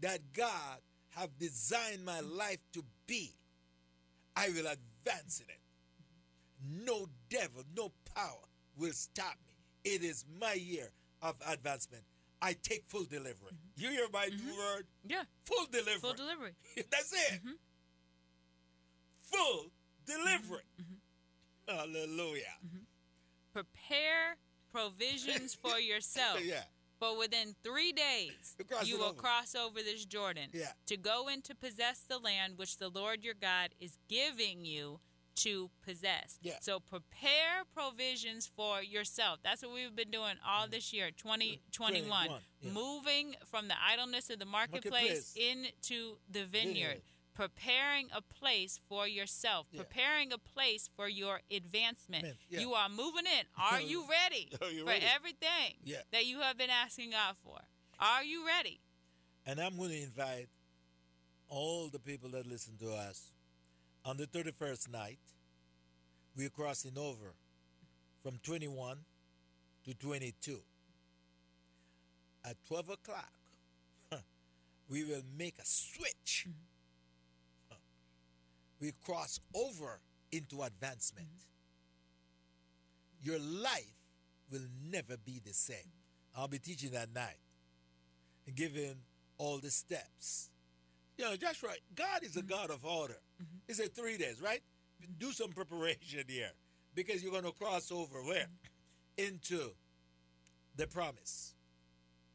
that God have designed my life to be, I will advance in it. No devil, no power will stop me. It is my year of advancement. I take full delivery. You hear my new word? Yeah. Full delivery. Full delivery. That's it. Mhm. Full delivery. Mhm. Hallelujah. Prepare provisions for yourself. yeah. For within three days, You cross you it will over. cross over this Jordan Yeah. to go in to possess the land which the Lord your God is giving you to possess. Yeah. So prepare provisions for yourself. That's what we've been doing all mm-hmm. this year, 2021. 21, yeah. Moving from the idleness of the marketplace, Marketplace. into the vineyard. Vineyard. Preparing a place for yourself, Yeah. preparing a place for your advancement. Yeah. You are moving in. Are you ready Are you for ready? everything Yeah. that you have been asking God for? Are you ready? And I'm going to invite all the people that listen to us on the 31st night. We're crossing over from 21 to 22. At 12 o'clock, we will make a switch. Huh. We cross over into advancement. Mm-hmm. Your life will never be the same. I'll be teaching that night and giving all the steps. You know, right. God is a mm-hmm. God of order. Mm-hmm. He said three days, right? Do some preparation here because you're going to cross over where? Into the promise.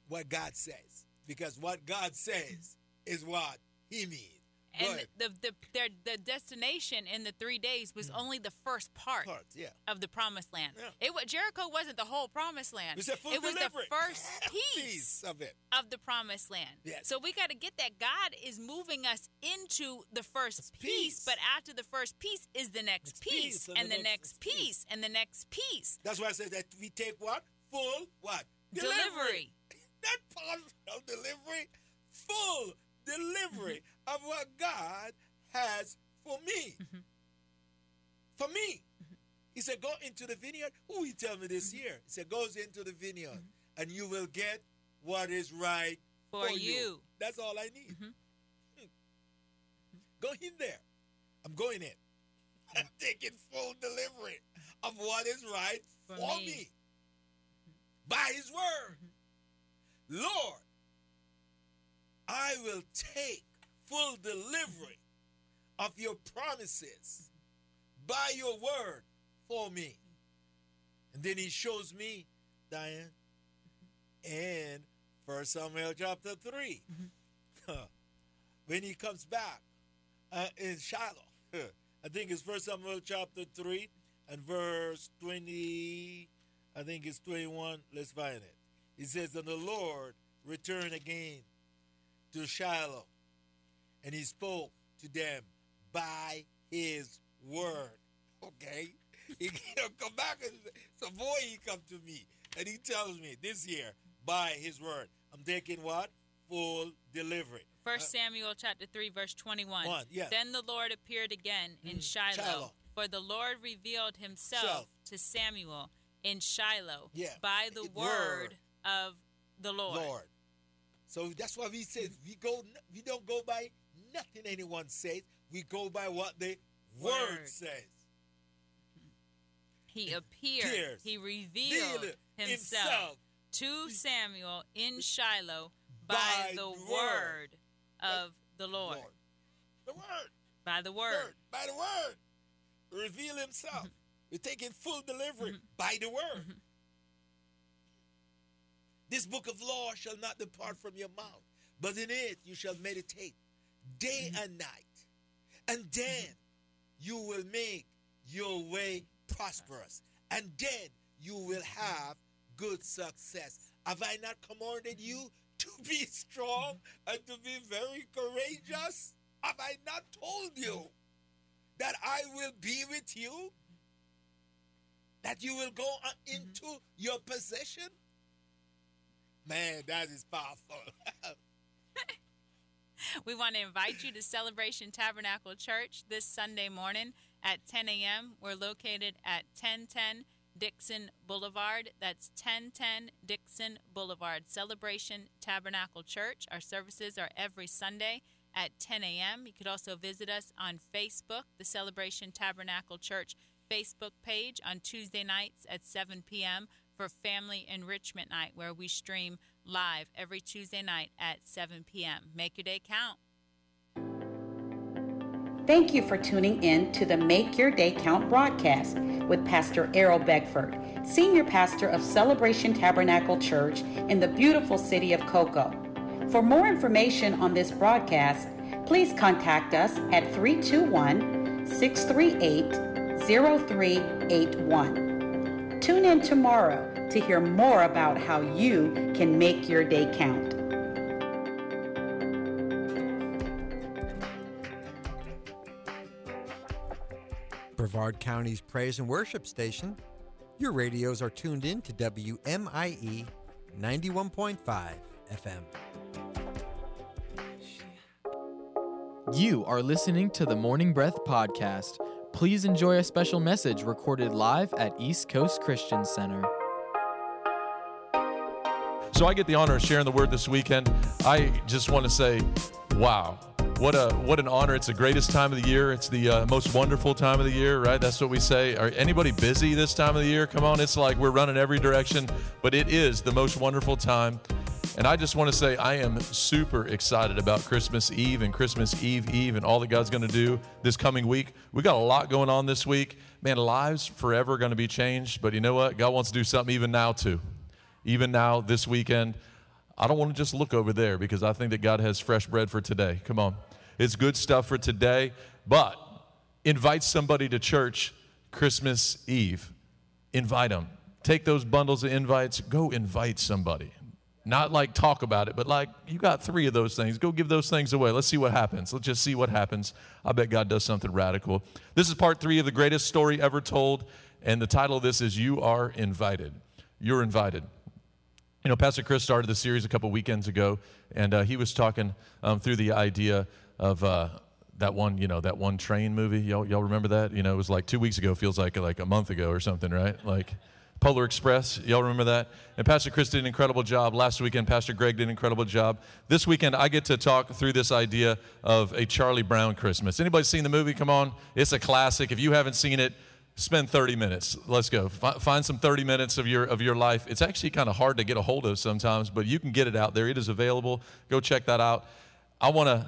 What God says. Because what God says is what He means. And the the their the destination in the three days was mm. only the first part Part, yeah. of the promised land. Yeah. It Jericho wasn't the whole promised land. Said full it was the first piece piece of it. of the promised land. Yes. So we got to get that God is moving us into the first piece, piece. but after the first piece is the next, Next piece, piece, and the the next next piece. and the next piece. That's why I said that we take what? Full what? Delivery. Not partial delivery, full delivery of what God has for me. Mm-hmm. For me. Mm-hmm. He said, Go into the vineyard. Who he tell me this mm-hmm. year? He said, Goes into the vineyard mm-hmm. and you will get what is right For for, you. That's all I need. Hmm. Go in there. I'm going in. I'm taking full delivery of what is right For for, me. me. By his word. Lord, I will take full delivery of your promises by your word for me. And then he shows me, Diane, and First Samuel chapter 3. when he comes back uh, in Shiloh, I think it's First Samuel chapter 3 and verse 20, I think it's 21. Let's find it. He says, And the Lord returned again to Shiloh, and he spoke to them by his word. Okay? He come back and so boy, he come to me and he tells me this year by his word. I'm taking what? Full delivery. First Samuel chapter 3 verse 21. Uh, One, yeah. Then the Lord appeared again in Mm, Shiloh, Shiloh. for the Lord revealed himself Self. to Samuel in Shiloh Yeah. by the word, word. of the Lord. Lord. So that's why we say we go. We don't go by nothing anyone says. We go by what the word, Word. says. He appeared, Appears. he revealed Revealed himself, to Samuel in Shiloh by, By the word, word. of the Lord. The word. By the word. Word. By the word. Reveal himself. Mm-hmm. We're taking full delivery mm-hmm. by the word. Mm-hmm. This book of law shall not depart from your mouth, but in it you shall meditate day and night. And then you will make your way prosperous. And then you will have good success. Have I not commanded you to be strong and to be very courageous? Have I not told you that I will be with you? That you will go uh, into your possession? Man, that is powerful. We want to invite you to Celebration Tabernacle Church this Sunday morning at 10 a.m. We're located at 1010 Dixon Boulevard. That's 1010 Dixon Boulevard. Celebration Tabernacle Church. Our services are every Sunday at 10 a.m. You could also visit us on Facebook, the Celebration Tabernacle Church Facebook page on Tuesday nights at 7 p.m. for Family Enrichment Night, where we stream live every Tuesday night at 7 p.m. Make your day count. Thank you for tuning in to the Make Your Day Count broadcast with Pastor Errol Beckford, Senior Pastor of Celebration Tabernacle Church in the beautiful city of Cocoa. For more information on this broadcast, please contact us at 321 638 0381. Tune in tomorrow to hear more about how you can make your day count. Brevard County's praise and worship station. Your radios are tuned in to WMIE 91.5 FM. You are listening to the Morning Breath Podcast. Please enjoy a special message recorded live at East Coast Christian Center. So I get the honor of sharing the word this weekend. I just want to say, wow. What a what an honor! It's the greatest time of the year. It's the uh, most wonderful time of the year, right? That's what we say. Are anybody busy this time of the year? Come on, it's like we're running every direction, but it is the most wonderful time. And I just want to say I am super excited about Christmas Eve and Christmas Eve Eve and all that God's going to do this coming week. We got a lot going on this week. Man, lives forever going to be changed, but you know what? God wants to do something even now too. Even now this weekend. I don't want to just look over there because I think that God has fresh bread for today. Come on. It's good stuff for today, but invite somebody to church Christmas Eve. Invite them. Take those bundles of invites, go invite somebody. Not like talk about it, but like you got three of those things. Go give those things away. Let's see what happens. Let's just see what happens. I bet God does something radical. This is part three of the greatest story ever told, and the title of this is You Are Invited. You're invited. You know, Pastor Chris started the series a couple weekends ago, and uh, he was talking um, through the idea of uh, that one, you know, that one train movie. Y'all, y'all remember that? You know, it was like two weeks ago. Feels like like a month ago or something, right? Like Polar Express. Y'all remember that? And Pastor Chris did an incredible job last weekend. Pastor Greg did an incredible job. This weekend, I get to talk through this idea of a Charlie Brown Christmas. Anybody seen the movie? Come on, it's a classic. If you haven't seen it spend 30 minutes let's go F- find some 30 minutes of your of your life it's actually kind of hard to get a hold of sometimes but you can get it out there it is available go check that out i want to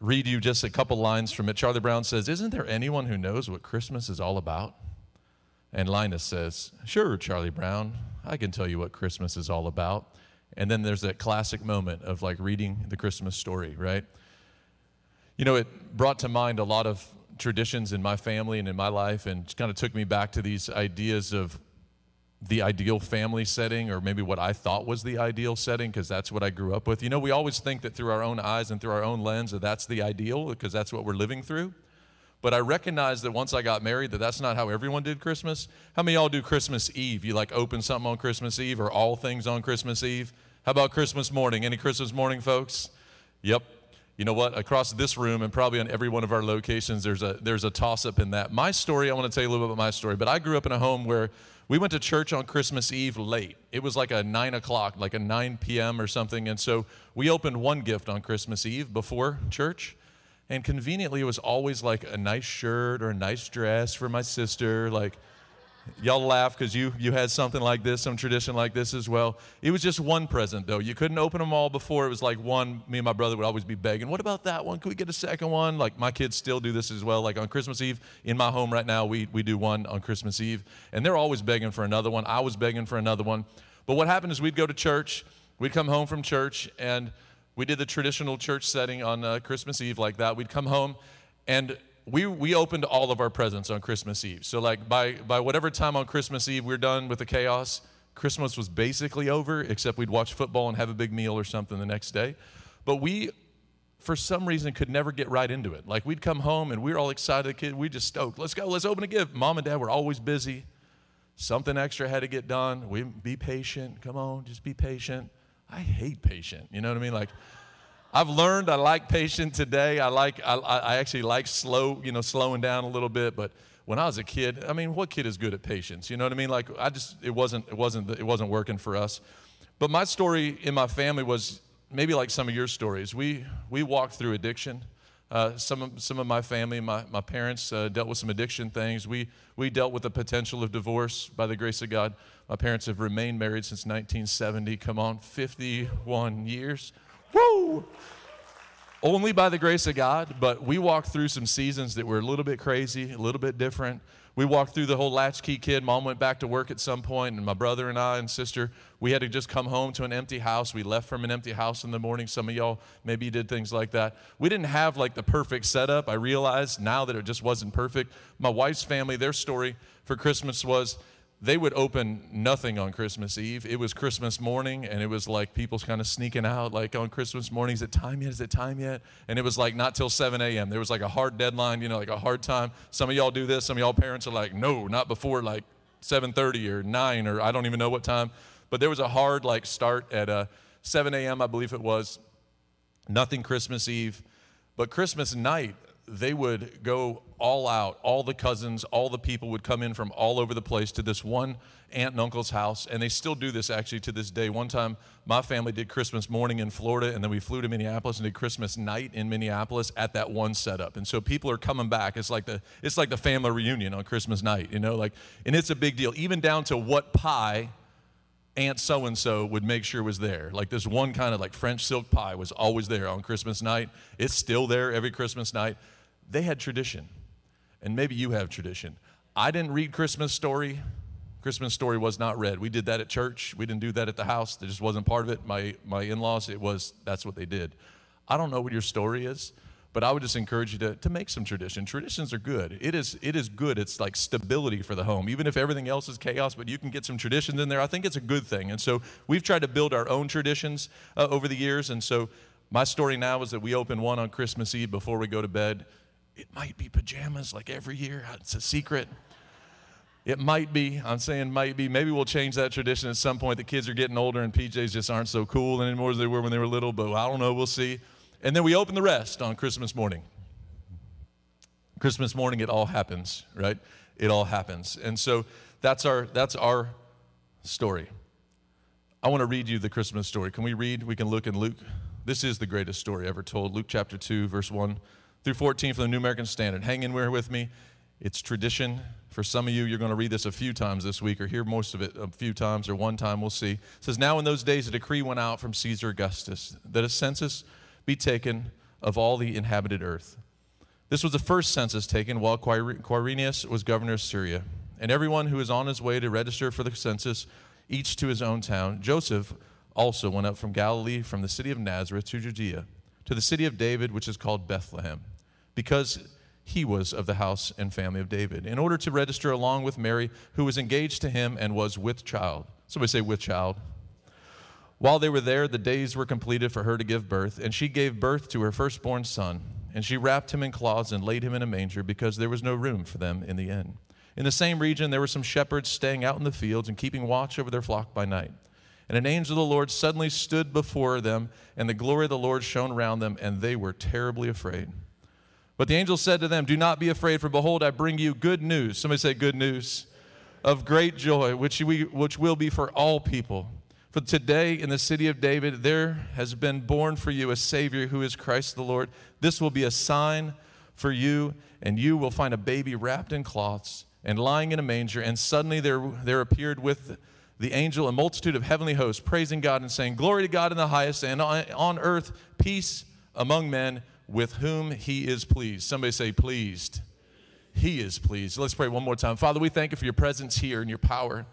read you just a couple lines from it charlie brown says isn't there anyone who knows what christmas is all about and linus says sure charlie brown i can tell you what christmas is all about and then there's that classic moment of like reading the christmas story right you know it brought to mind a lot of traditions in my family and in my life and kind of took me back to these ideas of the ideal family setting or maybe what I thought was the ideal setting because that's what I grew up with. You know, we always think that through our own eyes and through our own lens that that's the ideal because that's what we're living through. But I recognized that once I got married that that's not how everyone did Christmas. How many y'all do Christmas Eve? You like open something on Christmas Eve or all things on Christmas Eve? How about Christmas morning? Any Christmas morning folks? Yep, you know what? Across this room and probably on every one of our locations, there's a there's a toss up in that. My story, I want to tell you a little bit about my story. But I grew up in a home where we went to church on Christmas Eve late. It was like a nine o'clock, like a 9 p.m. or something. And so we opened one gift on Christmas Eve before church. And conveniently, it was always like a nice shirt or a nice dress for my sister, like Y'all laugh because you, you had something like this, some tradition like this as well. It was just one present, though. You couldn't open them all before. It was like one. Me and my brother would always be begging, What about that one? Could we get a second one? Like my kids still do this as well. Like on Christmas Eve, in my home right now, we, we do one on Christmas Eve. And they're always begging for another one. I was begging for another one. But what happened is we'd go to church, we'd come home from church, and we did the traditional church setting on uh, Christmas Eve like that. We'd come home, and we, we opened all of our presents on Christmas Eve. So, like, by, by whatever time on Christmas Eve we're done with the chaos, Christmas was basically over, except we'd watch football and have a big meal or something the next day. But we, for some reason, could never get right into it. Like, we'd come home and we were all excited, kid. We just stoked. Let's go, let's open a gift. Mom and dad were always busy. Something extra had to get done. We be patient. Come on, just be patient. I hate patient. You know what I mean? Like, I've learned I like patient today. I like I, I actually like slow, you know, slowing down a little bit. But when I was a kid, I mean, what kid is good at patience? You know what I mean? Like, I just, it wasn't, it wasn't, it wasn't working for us. But my story in my family was maybe like some of your stories. We, we walked through addiction. Uh, some, of, some of my family, my, my parents uh, dealt with some addiction things. We, we dealt with the potential of divorce by the grace of God. My parents have remained married since 1970. Come on, 51 years. Woo! Only by the grace of God, but we walked through some seasons that were a little bit crazy, a little bit different. We walked through the whole latchkey kid. Mom went back to work at some point, and my brother and I and sister, we had to just come home to an empty house. We left from an empty house in the morning. Some of y'all maybe did things like that. We didn't have like the perfect setup. I realized now that it just wasn't perfect. My wife's family, their story for Christmas was they would open nothing on Christmas Eve. It was Christmas morning, and it was like people's kind of sneaking out, like on Christmas morning, is it time yet? Is it time yet? And it was like not till 7 a.m. There was like a hard deadline, you know, like a hard time. Some of y'all do this. Some of y'all parents are like, no, not before like 7:30 or 9 or I don't even know what time. But there was a hard like start at uh, 7 a.m. I believe it was. Nothing Christmas Eve, but Christmas night they would go all out. All the cousins, all the people would come in from all over the place to this one aunt and uncle's house. And they still do this actually to this day. One time, my family did Christmas morning in Florida, and then we flew to Minneapolis and did Christmas night in Minneapolis at that one setup. And so people are coming back. It's like the it's like the family reunion on Christmas night, you know, like and it's a big deal, even down to what pie Aunt so and so would make sure was there. Like this one kind of like French silk pie was always there on Christmas night. It's still there every Christmas night. They had tradition, and maybe you have tradition. I didn't read Christmas Story. Christmas Story was not read. We did that at church. We didn't do that at the house. That just wasn't part of it. My my in-laws, it was that's what they did. I don't know what your story is, but I would just encourage you to, to make some tradition. Traditions are good. It is it is good. It's like stability for the home. Even if everything else is chaos, but you can get some traditions in there. I think it's a good thing. And so we've tried to build our own traditions uh, over the years. And so my story now is that we open one on Christmas Eve before we go to bed. It might be pajamas like every year. It's a secret. It might be. I'm saying might be. Maybe we'll change that tradition at some point. The kids are getting older and PJs just aren't so cool anymore as they were when they were little, but I don't know. We'll see. And then we open the rest on Christmas morning. Christmas morning, it all happens, right? It all happens. And so that's our, that's our story. I want to read you the Christmas story. Can we read? We can look in Luke. This is the greatest story ever told. Luke chapter 2, verse 1 through 14 from the New American Standard. Hang in there with me. It's tradition. For some of you, you're going to read this a few times this week or hear most of it a few times or one time. We'll see. It says, Now in those days, a decree went out from Caesar Augustus that a census be taken of all the inhabited earth. This was the first census taken while Quirinius was governor of Syria. And everyone who was on his way to register for the census, each to his own town, Joseph also went up from Galilee, from the city of Nazareth to Judea, to the city of David, which is called Bethlehem because he was of the house and family of David, in order to register along with Mary, who was engaged to him and was with child. Somebody say, with child. While they were there, the days were completed for her to give birth, and she gave birth to her firstborn son. And she wrapped him in cloths and laid him in a manger because there was no room for them in the inn. In the same region, there were some shepherds staying out in the fields and keeping watch over their flock by night. And an angel of the Lord suddenly stood before them, and the glory of the Lord shone around them, and they were terribly afraid. But the angel said to them, Do not be afraid, for behold, I bring you good news. Somebody say, Good news of great joy, which, we, which will be for all people. For today in the city of David, there has been born for you a Savior who is Christ the Lord. This will be a sign for you, and you will find a baby wrapped in cloths and lying in a manger. And suddenly there, there appeared with the angel a multitude of heavenly hosts, praising God and saying, Glory to God in the highest, and on, on earth peace among men with whom he is pleased. Somebody say, pleased. He is pleased. Let's pray one more time. Father, we thank you for your presence here and your power.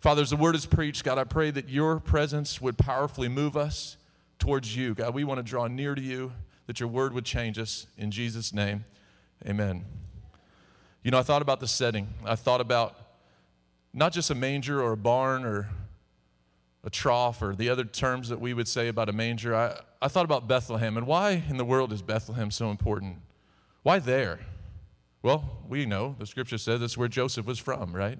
Father, as the word is preached, God, I pray that your presence would powerfully move us towards you. God, we want to draw near to you, that your word would change us. In Jesus' name, amen. You know, I thought about the setting. I thought about not just a manger or a barn or a trough or the other terms that we would say about a manger, I, I thought about Bethlehem and why in the world is Bethlehem so important? Why there? Well, we know the scripture says that's where Joseph was from, right?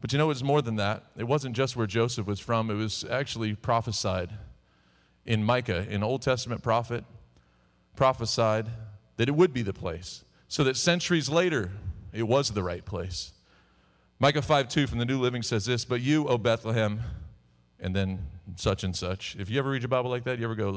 But you know, it's more than that. It wasn't just where Joseph was from, it was actually prophesied in Micah, an Old Testament prophet, prophesied that it would be the place. So that centuries later, It was the right place. Micah 5 2 from the New Living says this, But you, O Bethlehem, and then such and such. If you ever read your Bible like that, you ever go,